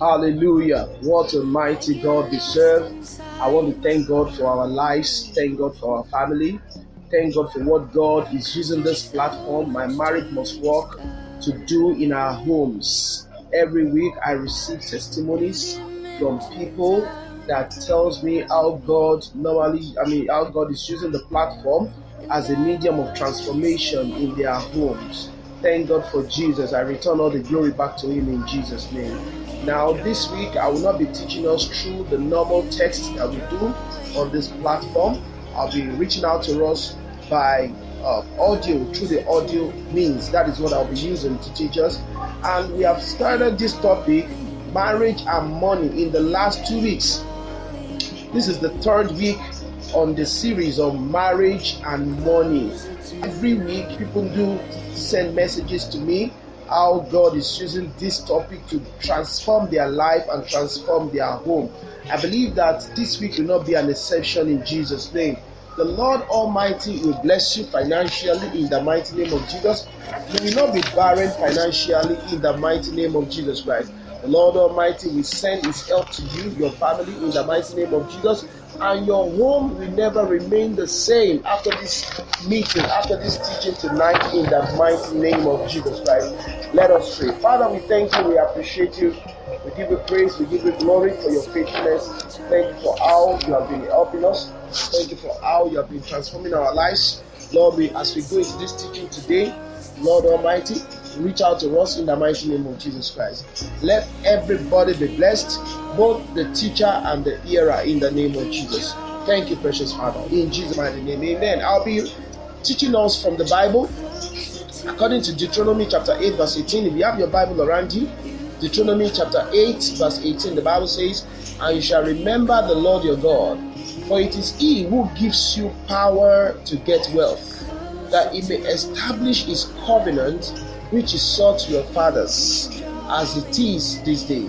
Hallelujah. What a mighty God we serve. I want to thank God for our lives, thank God for our family, thank God for what God is using this platform, My Marriage Must Work, to do in our homes. Every week I receive testimonies from people that tells me how God normally, I mean, how God is using the platform as a medium of transformation in their homes. Thank God for Jesus. I return all the glory back to Him in Jesus' name. Now, this week, I will not be teaching us through the normal text that we do on this platform. I'll be reaching out to us by uh, audio, through the audio means. That is what I'll be using to teach us. And we have started this topic, marriage and money, in the last two weeks. This is the third week on the series on marriage and money. Every week, people do send messages to me how God is using this topic to transform their life and transform their home. I believe that this week will not be an exception in Jesus' name. The Lord Almighty will bless you financially in the mighty name of Jesus. You will not be barren financially in the mighty name of Jesus Christ. The Lord Almighty will send His help to you, your family, in the mighty name of Jesus and your home will never remain the same after this meeting, after this teaching tonight, in the mighty name of Jesus Christ. Let us pray. Father, we thank you, we appreciate you. We give you praise, we give you glory for your faithfulness. Thank you for how you have been helping us. Thank you for how you have been transforming our lives. Lord, we, as we go into this teaching today, Lord Almighty, reach out to us in the mighty name of Jesus Christ. Let everybody be blessed, both the teacher and the hearer, in the name of Jesus. Thank you, precious Father. In Jesus' mighty name, amen. I'll be teaching us from the Bible according to Deuteronomy chapter 8, verse 18. If you have your Bible around you, Deuteronomy chapter 8, verse 18, the Bible says, And you shall remember the Lord your God, for it is He who gives you power to get wealth, that He may establish His covenant which is sought your fathers, as it is this day.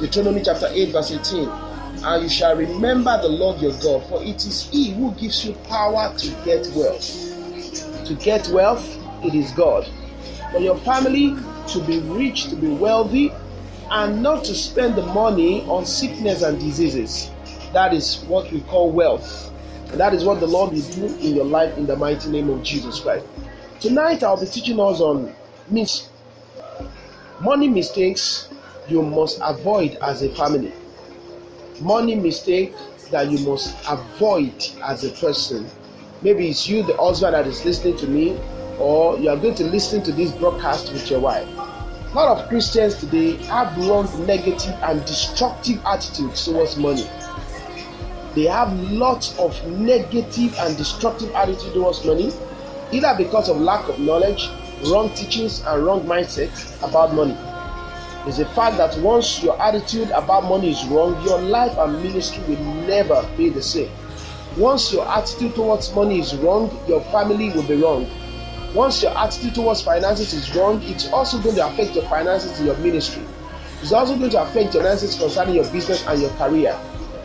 Deuteronomy chapter 8, verse 18. And you shall remember the Lord your God, for it is He who gives you power to get wealth. To get wealth, it is God. For your family to be rich, to be wealthy, and not to spend the money on sickness and diseases. That is what we call wealth. And that is what the Lord will do in your life in the mighty name of Jesus Christ. Tonight I'll be teaching us on mis- money mistakes you must avoid as a family. Money mistake that you must avoid as a person. Maybe it's you, the husband, that is listening to me, or you are going to listen to this broadcast with your wife. A lot of Christians today have wrong, negative, and destructive attitudes towards money. They have lots of negative and destructive attitude towards money, either because of lack of knowledge, wrong teachings, and wrong mindset about money. It's a fact that once your attitude about money is wrong, your life and ministry will never be the same. Once your attitude towards money is wrong, your family will be wrong. Once your attitude towards finances is wrong, it's also going to affect your finances in your ministry. It's also going to affect your finances concerning your business and your career.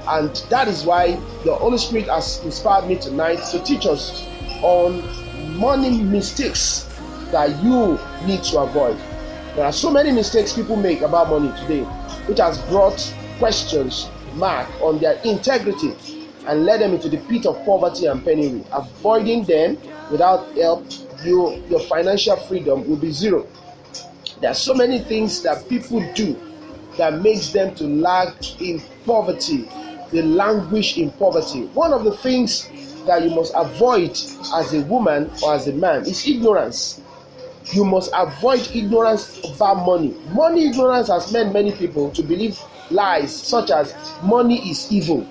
And that is why the Holy Spirit has inspired me tonight to teach us on money mistakes that you need to avoid. There are so many mistakes people make about money today, which has brought questions mark on their integrity and led them into the pit of poverty and penury. Avoiding them without help, you, your financial freedom will be zero. There are so many things that people do that makes them to lag in poverty. They languish in poverty. One of the things that you must avoid as a woman or as a man is ignorance. You must avoid ignorance about money. Money ignorance has led many people to believe lies such as money is evil.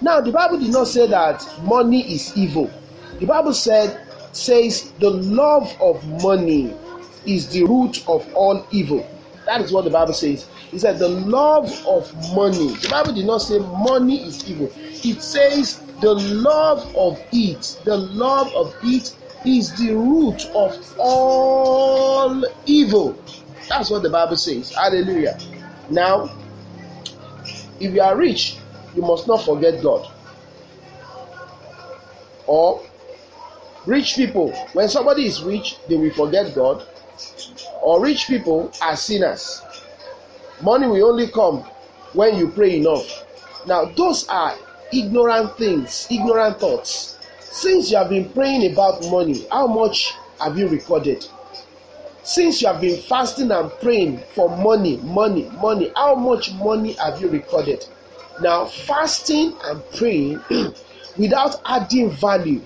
Now, the Bible did not say that money is evil. The Bible said says the love of money is the root of all evil. That is what the Bible says. It said the love of money. The Bible did not say money is evil. It says the love of it. The love of it is the root of all evil. That's what the Bible says. Hallelujah. Now, if you are rich, you must not forget God. Or rich people, when somebody is rich, they will forget God. Or rich people are sinners. Money will only come when you pray enough. Now, those are ignorant things, ignorant thoughts. Since you have been praying about money, how much have you recorded? Since you have been fasting and praying for money, money, money, how much money have you recorded? Now, fasting and praying without adding value,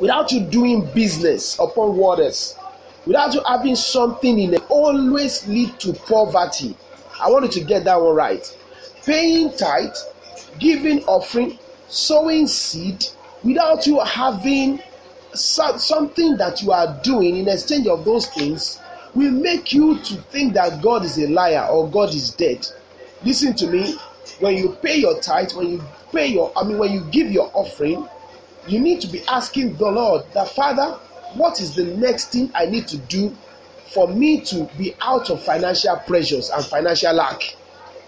without you doing business upon waters, without you having something in it, always lead to poverty. I want you to get that one right. Paying tithe, giving offering, sowing seed, without you having something that you are doing in exchange of those things will make you to think that God is a liar or God is dead. Listen to me. When you pay your tithe, when you pay your, I mean, when you give your offering, you need to be asking the Lord, that Father, what is the next thing I need to do for me to be out of financial pressures and financial lack?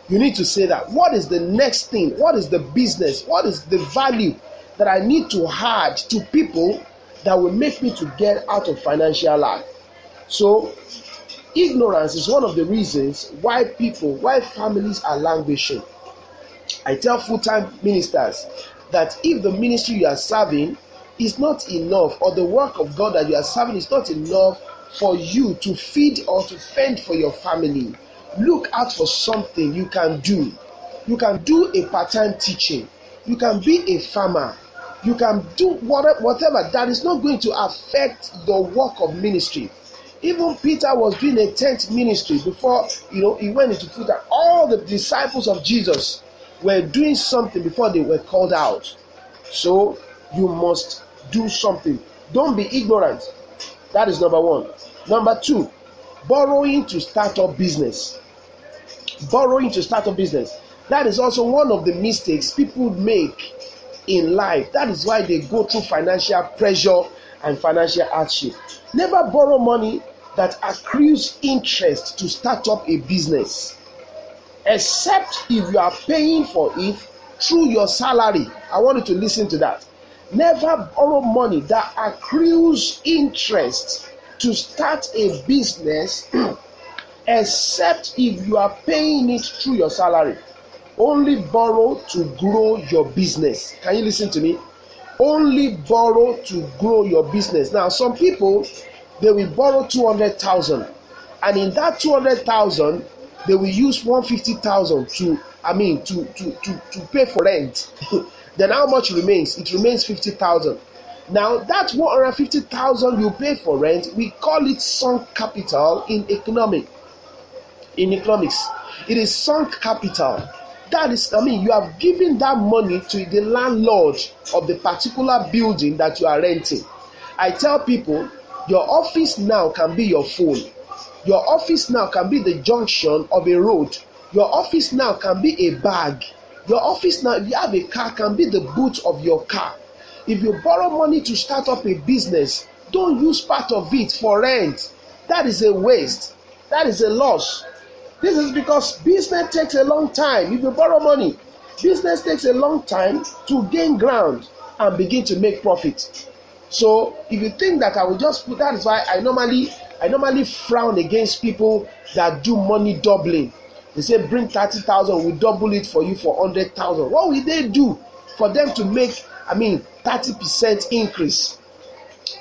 You need to say that. What is the next thing? What is the business? What is the value that I need to add to people that will make me to get out of financial lack? So, ignorance is one of the reasons why people, why families are languishing. I tell full time ministers that if the ministry you are serving is not enough, or the work of God that you are serving is not enough for you to feed or to fend for your family, look out for something you can do. You can do a part time teaching, you can be a farmer, you can do whatever that is not going to affect the work of ministry. Even Peter was doing a tent ministry before you know he went into full. All the disciples of Jesus were doing something before they were called out. So you must do something. Don't be ignorant. That is number one. Number two, borrowing to start up business. Borrowing to start up business. That is also one of the mistakes people make in life. That is why they go through financial pressure and financial hardship. Never borrow money that accrues interest to start up a business except if you are paying for it through your salary. I want you to listen to that. Never borrow money that accrues interest to start a business except if you are paying it through your salary. Only borrow to grow your business. Can you listen to me? Only borrow to grow your business. Now, some people they will borrow 200,000 and in that 200,000 they will use 150,000 to I mean to to to to pay for rent. then how much remains? It remains 50,000. Now that 150,000 you pay for rent, we call it sunk capital in economic in economics. It is sunk capital. That is, I mean, you have given that money to the landlord of the particular building that you are renting. I tell people, your office now can be your phone Your office now can be the junction of a road. Your office now can be a bag. Your office now, if you have a car, can be the boot of your car. If you borrow money to start up a business, don't use part of it for rent. That is a waste. That is a loss. This is because business takes a long time. If you borrow money, business takes a long time to gain ground and begin to make profit. So if you think that I will just put that is why I normally I normally frown against people that do money doubling. They say bring thirty thousand, we double it for you for hundred thousand. What will they do for them to make? I mean, thirty percent increase.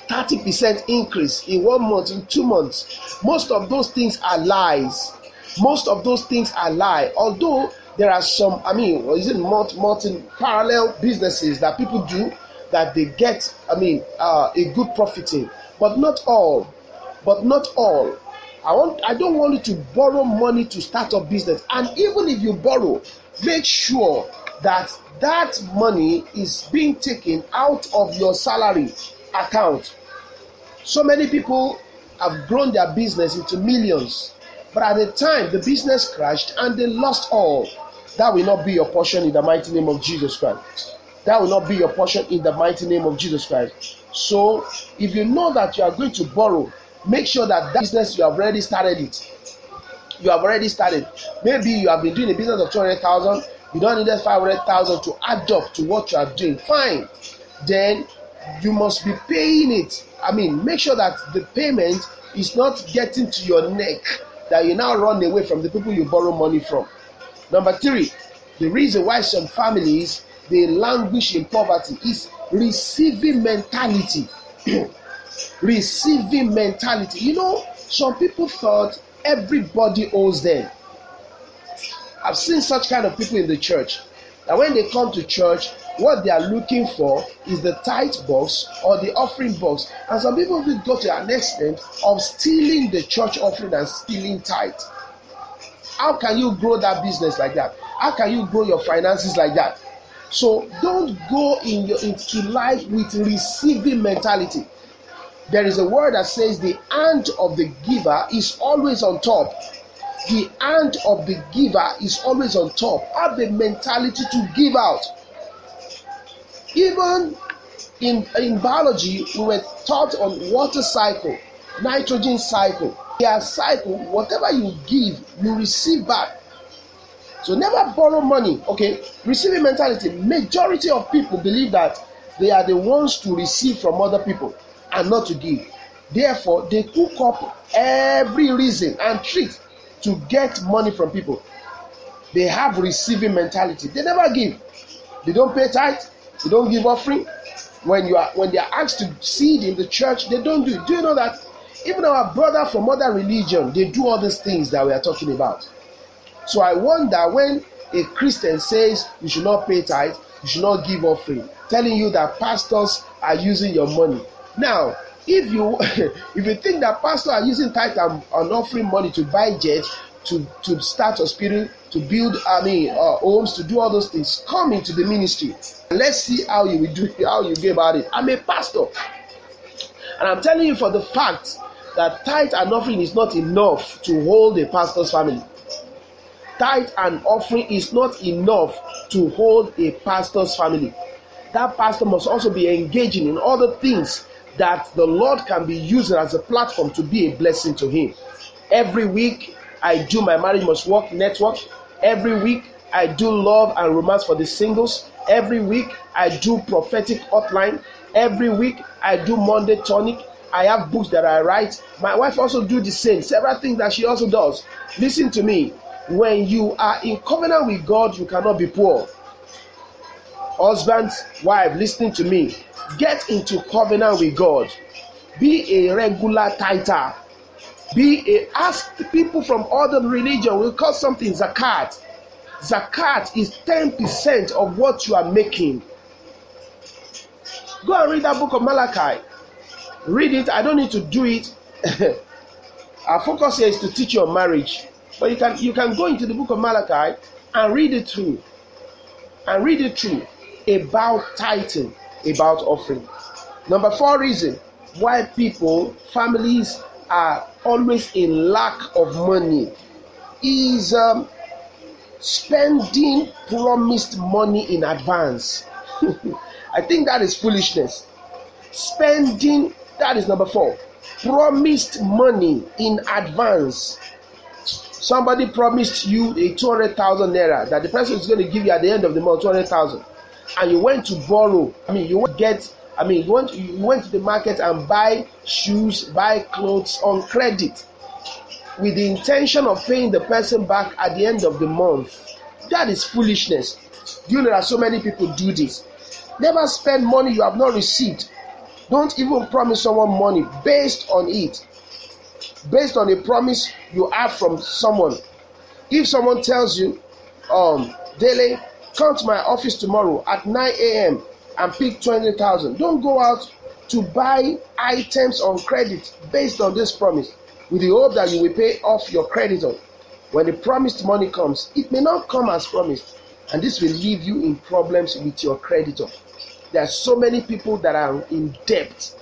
Thirty percent increase in one month, in two months. Most of those things are lies. Most of those things are lie. Although there are some, I mean, is it multi, parallel businesses that people do that they get, I mean, uh, a good profiting, but not all but not all. I want I don't want you to borrow money to start a business. And even if you borrow, make sure that that money is being taken out of your salary account. So many people have grown their business into millions, but at the time the business crashed and they lost all. That will not be your portion in the mighty name of Jesus Christ. That will not be your portion in the mighty name of Jesus Christ. So, if you know that you are going to borrow, make sure that that business you have already started it. You have already started. Maybe you have been doing a business of two hundred thousand. You don't need that five hundred thousand to add up to what you are doing. Fine. Then you must be paying it. I mean make sure that the payment is not getting to your neck that you now run away from the people you borrow money from. Number three, the reason why some families they languish in poverty is receiving mentality. receiving mentality. You know, some people thought everybody owes them. I've seen such kind of people in the church that when they come to church, what they are looking for is the tithe box or the offering box. And some people will go to an extent of stealing the church offering and stealing tithe. How can you grow that business like that? How can you grow your finances like that? So don't go in your, into life with receiving mentality. There is a word that says the hand of the giver is always on top. The hand of the giver is always on top. Have the mentality to give out. Even in, in biology, we were taught on water cycle, nitrogen cycle, air cycle. Whatever you give, you receive back. So never borrow money. Okay, receiving mentality. Majority of people believe that they are the ones to receive from other people and not to give. Therefore, they cook up every reason and trick to get money from people. They have receiving mentality. They never give. They don't pay tithe. They don't give offering. When you are when they are asked to seed in the church, they don't do it. Do you know that even our brother from other religion, they do all these things that we are talking about. So I wonder when a Christian says you should not pay tithe, you should not give offering, telling you that pastors are using your money. Now, if you if you think that pastors are using tithe and, and offering money to buy jets, to to start a spirit, to build I mean uh, homes, to do all those things, come into the ministry. Let's see how you will do how you go about it. I'm a pastor, and I'm telling you for the fact that tithe and offering is not enough to hold a pastor's family tithe and offering is not enough to hold a pastor's family. That pastor must also be engaging in other things that the Lord can be using as a platform to be a blessing to him. Every week, I do my marriage must work network. Every week, I do love and romance for the singles. Every week, I do prophetic hotline. Every week, I do Monday tonic. I have books that I write. My wife also do the same. Several things that she also does. Listen to me when you are in covenant with God, you cannot be poor. Husband, wife, listening to me, get into covenant with God. Be a regular tither. Be a ask people from other religion. We call something zakat. Zakat is 10% of what you are making. Go and read that book of Malachi. Read it. I don't need to do it. Our focus here is to teach you marriage. But you can you can go into the book of Malachi and read it through. And read it through about tithing, about offering. Number four reason why people, families are always a lack of money is um, spending promised money in advance. I think that is foolishness. Spending, that is number four. Promised money in advance. Somebody promised you a 200,000 naira that the person is going to give you at the end of the month 200,000 and you went to borrow. I mean, you get I mean, you went you went to the market and buy shoes, buy clothes on credit with the intention of paying the person back at the end of the month. That is foolishness. Do you know that so many people do this? Never spend money you have not received. Don't even promise someone money based on it based on a promise you have from someone. If someone tells you, um, Dele, come to my office tomorrow at 9 a.m. and pick 20,000, don't go out to buy items on credit based on this promise with the hope that you will pay off your creditor. When the promised money comes, it may not come as promised, and this will leave you in problems with your creditor. There are so many people that are in debt.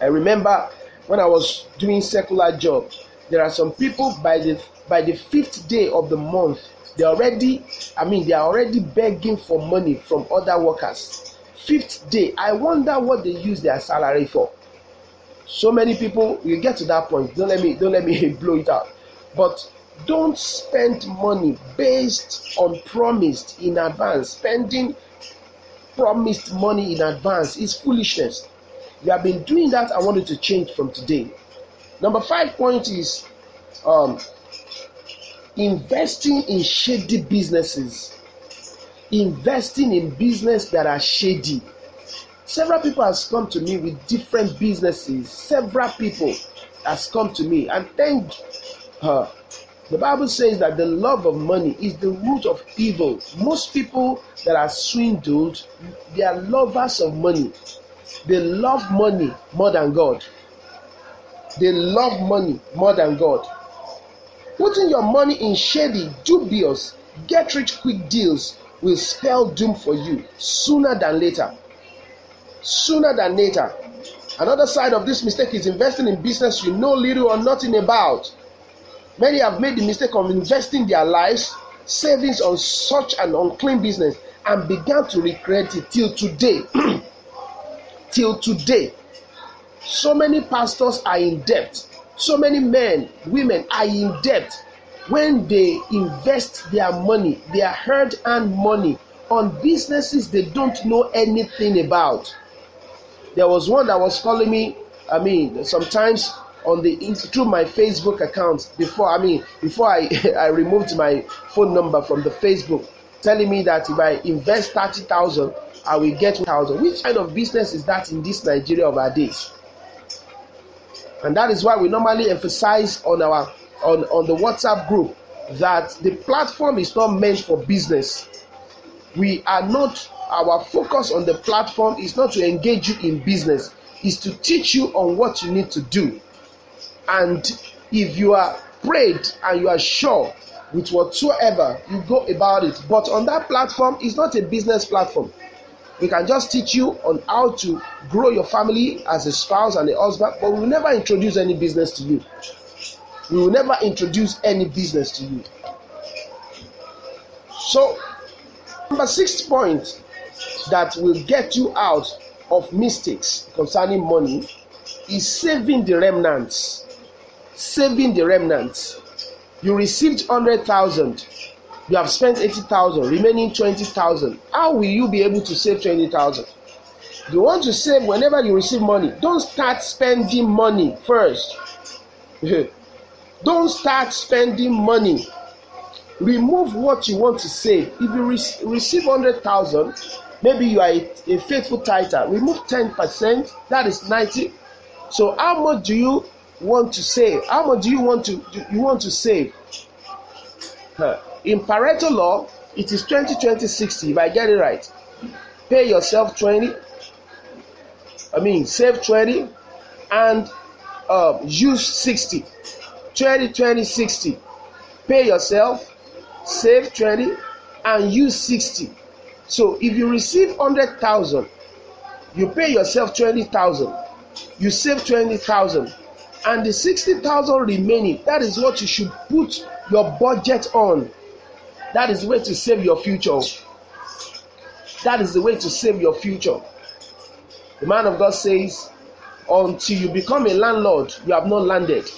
I remember when I was doing secular job, there are some people by the by the fifth day of the month, they already, I mean, they are already begging for money from other workers. Fifth day, I wonder what they use their salary for. So many people, you get to that point. Don't let me don't let me blow it out. But don't spend money based on promised in advance. Spending promised money in advance is foolishness. You have been doing that. I want you to change from today. Number five point is um, investing in shady businesses investing in business that are shady. Several people has come to me with different businesses. Several people has come to me and thank her. The bible says that the love of money is the root of evil. Most people that are swindled they are lovers of money. They love money more than god. They love money more than god. Putting your money in shady, dubious, get rich quick deals will spell doom for you sooner than later. Sooner than later. Another side of this mistake is investing in business you know little or nothing about. Many have made the mistake of investing their lives, savings on such an unclean business and began to regret it till today. till today. So many pastors are in debt so many men women are in debt when they invest their money their hard earned money on businesses they don't know anything about. There was one that was calling me i mean sometimes on the through my facebook account before i mean before i i removed my phone number from the facebook telling me that if i invest thirty thousand i will get thousand. Which kind of business is that in this nigeria of our days? And that is why we normally emphasize on our on, on the WhatsApp group that the platform is not meant for business. We are not our focus on the platform is not to engage you in business, is to teach you on what you need to do. And if you are prayed and you are sure with whatsoever, you go about it. But on that platform, it's not a business platform. We can just teach you on how to grow your family as a spouse and a husband, but we will never introduce any business to you. We will never introduce any business to you. So, number six point that will get you out of mistakes concerning money is saving the remnants. Saving the remnants. You received hundred thousand you have spent eighty thousand remaining twenty thousand how will you be able to save twenty thousand you want to save whenever you receive money don't start spending money first don't start spending money remove what you want to save if you re- receive hundred thousand maybe you are a, a faithful tither remove ten percent that is ninety so how much do you want to save how much do you want to you want to save. In Pareto law, it is 20 20 60 if I get it right. Pay yourself 20, I mean, save 20 and uh, use 60. 20 20 60. Pay yourself, save 20 and use 60. So if you receive 100,000, you pay yourself 20,000, you save 20,000, and the 60,000 remaining, that is what you should put your budget on. That is the way to save your future. That is the way to save your future. The man of God says, until you become a landlord, you have not landed.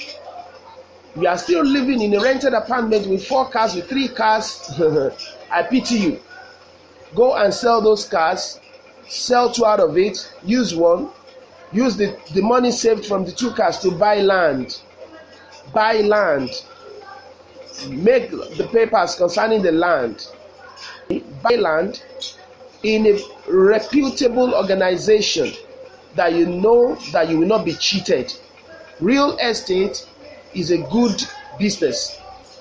You are still living in a rented apartment with four cars, with three cars. I pity you. Go and sell those cars, sell two out of it, use one, use the, the money saved from the two cars to buy land. Buy land make the papers concerning the land, buy land in a reputable organization that you know that you will not be cheated. Real estate is a good business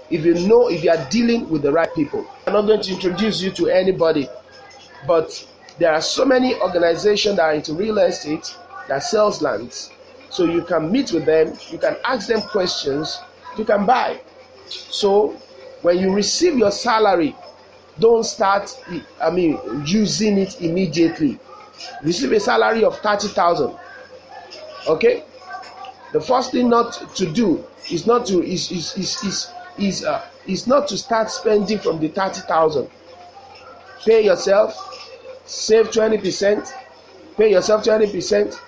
if you know if you are dealing with the right people. I'm not going to introduce you to anybody, but there are so many organizations that are into real estate that sells lands. So you can meet with them, you can ask them questions, you can buy. So when you receive your salary, don't start, I mean, using it immediately. Receive a salary of 30,000. Okay? The first thing not to do is not to is is is is is, uh, is not to start spending from the 30,000. Pay yourself, save 20%, pay yourself 20%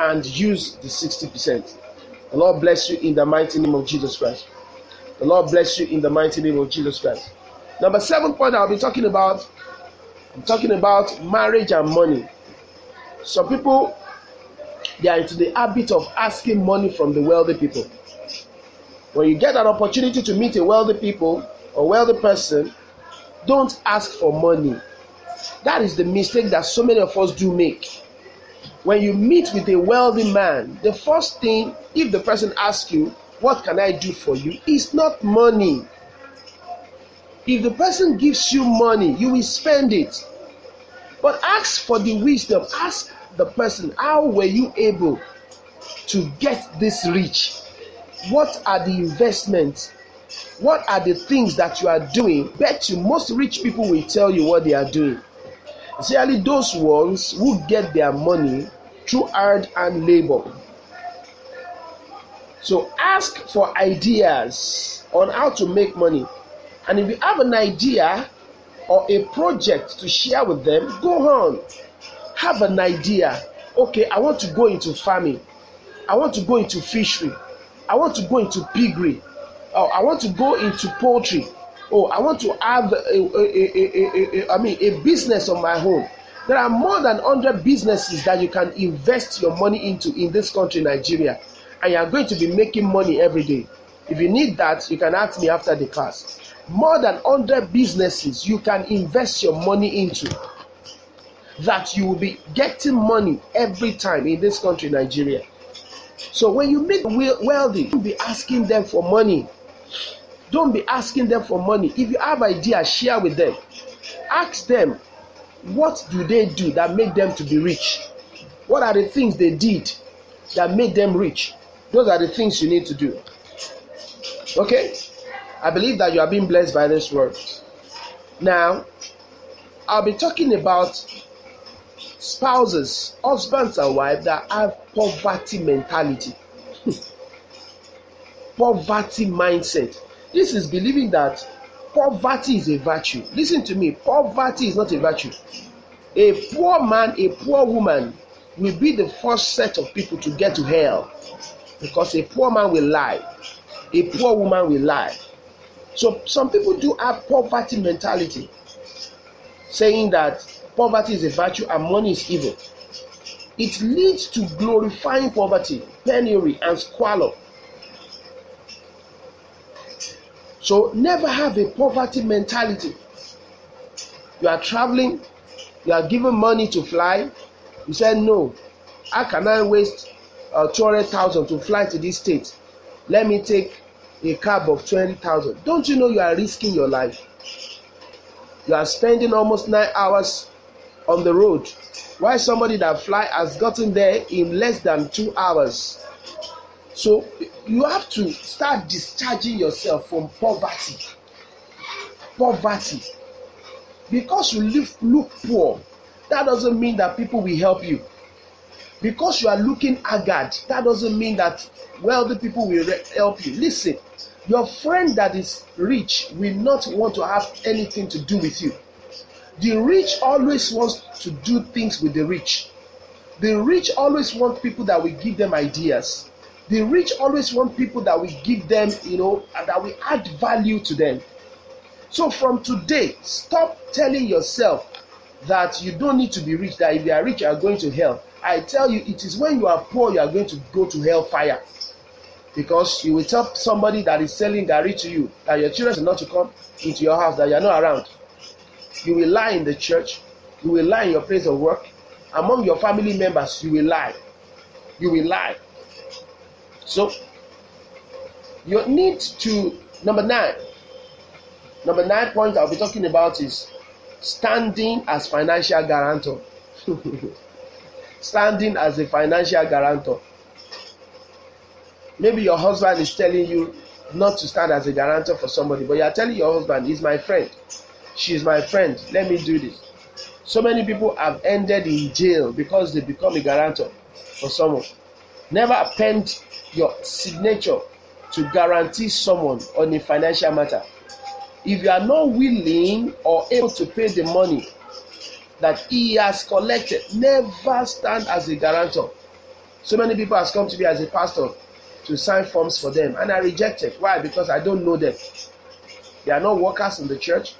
and use the 60%. The Lord bless you in the mighty name of Jesus Christ. The Lord bless you in the mighty name of Jesus Christ. Number seven point I'll be talking about. I'm talking about marriage and money. Some people they are into the habit of asking money from the wealthy people. When you get an opportunity to meet a wealthy people, or wealthy person, don't ask for money. That is the mistake that so many of us do make. When you meet with a wealthy man, the first thing, if the person asks you, What can I do for you? is not money. If the person gives you money, you will spend it. But ask for the wisdom. Ask the person, How were you able to get this rich? What are the investments? What are the things that you are doing? Bet you most rich people will tell you what they are doing. Especially those ones who get their money through hard and labor. So ask for ideas on how to make money. And if you have an idea or a project to share with them, go on. Have an idea. Okay, I want to go into farming. I want to go into fishery. I want to go into piggery. Oh, I want to go into poultry. Oh, I want to have a, a, a, a, I mean a business of my own. There are more than 100 businesses that you can invest your money into in this country, Nigeria, and you are going to be making money every day. If you need that, you can ask me after the class. More than 100 businesses you can invest your money into that you will be getting money every time in this country, Nigeria. So when you meet wealthy, don't be asking them for money. Don't be asking them for money. If you have ideas, share with them. Ask them, what do they do that make them to be rich? What are the things they did that made them rich? Those are the things you need to do. Okay? I believe that you are being blessed by this word. Now, I'll be talking about spouses, husbands and wives that have poverty mentality. poverty mindset. This is believing that poverty is a virtue. Listen to me, poverty is not a virtue. A poor man, a poor woman will be the first set of people to get to hell because a poor man will lie, a poor woman will lie. So some people do have poverty mentality, saying that poverty is a virtue and money is evil. It leads to glorifying poverty, penury, and squalor. So never have a poverty mentality. You are traveling, you are given money to fly. You said, No, how can I waste uh, 200,000 to fly to this state? Let me take a cab of 20,000. Don't you know you are risking your life? You are spending almost nine hours on the road. While somebody that fly has gotten there in less than two hours. So you have to start discharging yourself from poverty. Poverty. Because you live look poor that doesn't mean that people will help you. Because you are looking haggard that doesn't mean that wealthy people will help you. Listen your friend that is rich will not want to have anything to do with you The rich always wants to do things with the rich. The rich always want people that will give them ideas. The rich always want people that will give them, you know, and that will add value to them. So from today, stop telling yourself that you don't need to be rich, that if you are rich, you are going to hell. I tell you, it is when you are poor, you are going to go to hell fire. Because you will tell somebody that is selling garri to you that your children are not to come into your house, that you are not around. You will lie in the church. You will lie in your place of work. Among your family members, you will lie. You will lie. So, you need to, number nine, number nine point I'll be talking about is standing as financial guarantor. standing as a financial guarantor. Maybe your husband is telling you not to stand as a guarantor for somebody, but you are telling your husband, he's my friend. She's my friend. Let me do this. So many people have ended in jail because they become a guarantor for someone. Never append your signature to guarantee someone on a financial matter. If you are not willing or able to pay the money that he has collected, never stand as a guarantor. So many people has come to me as a pastor to sign forms for them, and I rejected. Why? Because I don't know them. They are not workers in the church.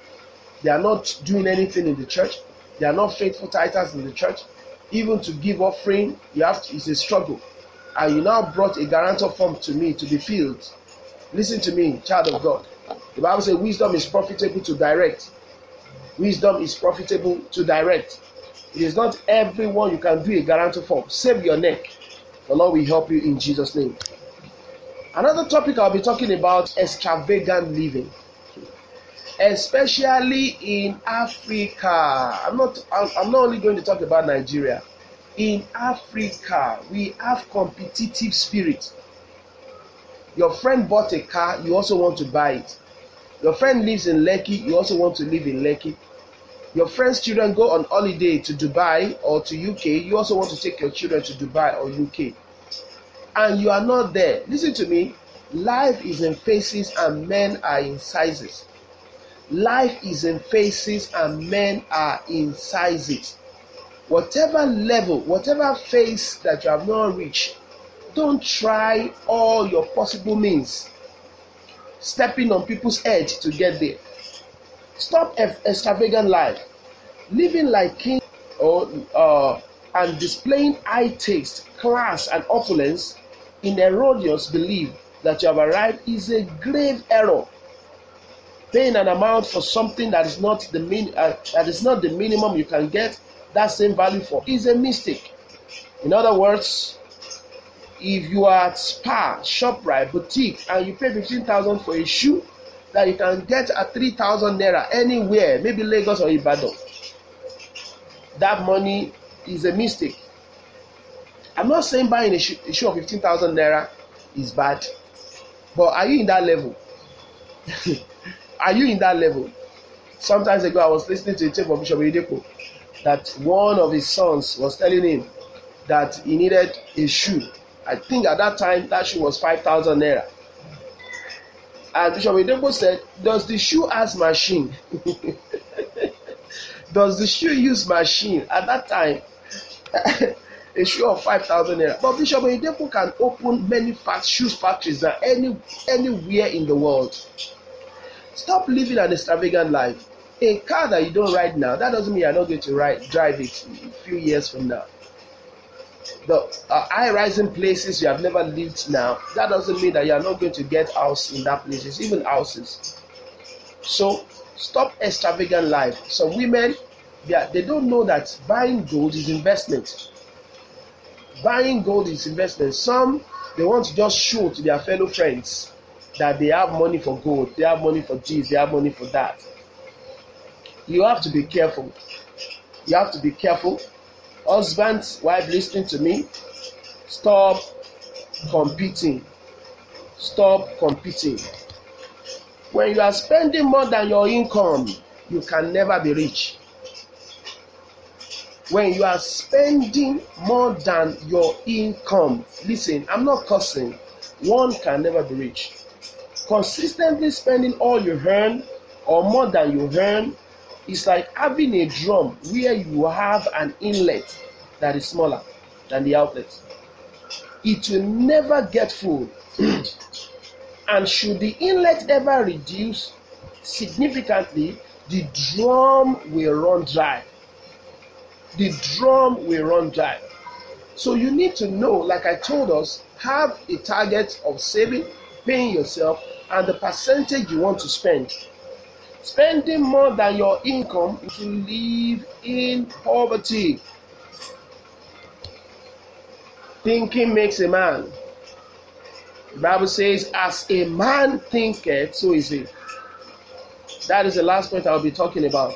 They are not doing anything in the church. They are not faithful tithers in the church. Even to give offering, you have to, it's a struggle. And you now brought a guarantor form to me to be filled. Listen to me, child of God. The Bible says wisdom is profitable to direct. Wisdom is profitable to direct. It is not everyone you can do a guarantor for. Save your neck. The Lord will help you in Jesus' name. Another topic I'll be talking about extravagant living, especially in Africa. I'm not. I'm not only going to talk about Nigeria. In Africa, we have competitive spirit. Your friend bought a car, you also want to buy it. Your friend lives in Lekki, you also want to live in Lekki. Your friend's children go on holiday to Dubai or to UK, you also want to take your children to Dubai or UK. And you are not there. Listen to me. Life is in phases and men are in sizes. Life is in phases and men are in sizes. Whatever level, whatever phase that you have not reached, don't try all your possible means stepping on people's edge to get there. Stop extravagant life, living like king or uh, and displaying high taste, class, and opulence in erroneous belief that you have arrived is a grave error. Paying an amount for something that is not the min- uh, that is not the minimum you can get that same value for is a mistake. In other words, if you are at Spar, Shoprite, boutique, and you pay fifteen thousand for a shoe that you can get at three thousand naira anywhere, maybe Lagos or Ibadan, that money is a mistake. I'm not saying buying a shoe, a shoe of fifteen thousand naira is bad, but are you in that level? are you in that level? Sometimes ago, I was listening to a tape of Bishop Oyedepo that one of his sons was telling him that he needed a shoe I think at that time that shoe was five thousand naira. And Bishop Oyedepo said, Does the shoe has machine? Does the shoe use machine? At that time, a shoe of five thousand naira. But Bishop Oyedepo can open many shoes factories than any anywhere in the world. Stop living an extravagant life. A car that you don't ride now, that doesn't mean you're not going to ride drive it a few years from now the uh, high rising places you have never lived now, that doesn't mean that you are not going to get house in that places, even houses. So stop extravagant life. Some women, they, are, they don't know that buying gold is investment. Buying gold is investment. Some they want to just show to their fellow friends that they have money for gold, they have money for this, they have money for that. You have to be careful. You have to be careful Husbands, wife listening to me, stop competing. Stop competing. When you are spending more than your income, you can never be rich. When you are spending more than your income, listen, I'm not cursing, One can never be rich. Consistently spending all you earn or more than you earn is like having a drum where you have an inlet that is smaller than the outlet. It will never get full. and should the inlet ever reduce significantly, the drum will run dry. The drum will run dry. So you need to know, like I told us, have a target of saving, paying yourself, and the percentage you want to spend. Spending more than your income to live in poverty. Thinking makes a man. The Bible says, as a man thinketh, so is he. That is the last point I'll be talking about.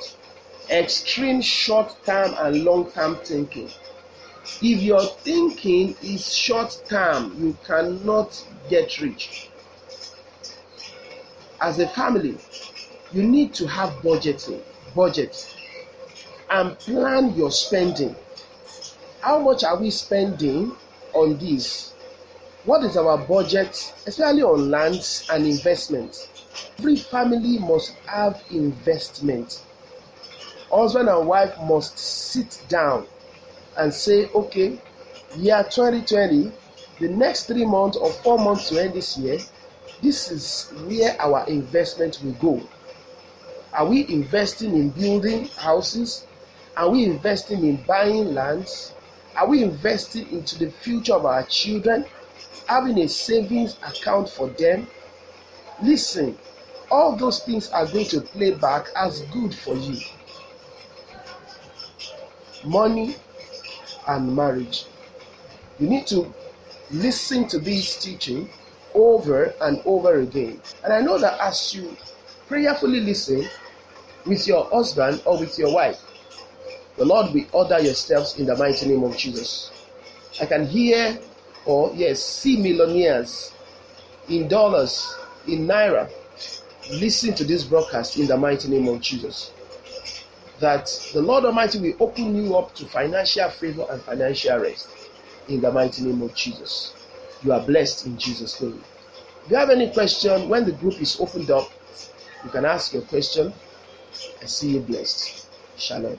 Extreme short term and long term thinking. If your thinking is short term, you cannot get rich. As a family, you need to have budgeting, budget, and plan your spending. How much are we spending on this? What is our budget, especially on lands and investments? Every family must have investment. Husband and wife must sit down and say, okay, year 2020, the next three months or four months to end this year, this is where our investment will go. Are we investing in building houses? Are we investing in buying lands? Are we investing into the future of our children? Having a savings account for them? Listen, all those things are going to play back as good for you. Money and marriage. You need to listen to this teaching over and over again. And I know that as you prayerfully listen with your husband or with your wife, the Lord will order your steps in the mighty name of Jesus. I can hear or yes, see millionaires in dollars, in naira, listen to this broadcast in the mighty name of Jesus. That the Lord Almighty will open you up to financial favor and financial rest in the mighty name of Jesus. You are blessed in Jesus' name. If you have any question, when the group is opened up, you can ask your question. I see you blessed. Shalom.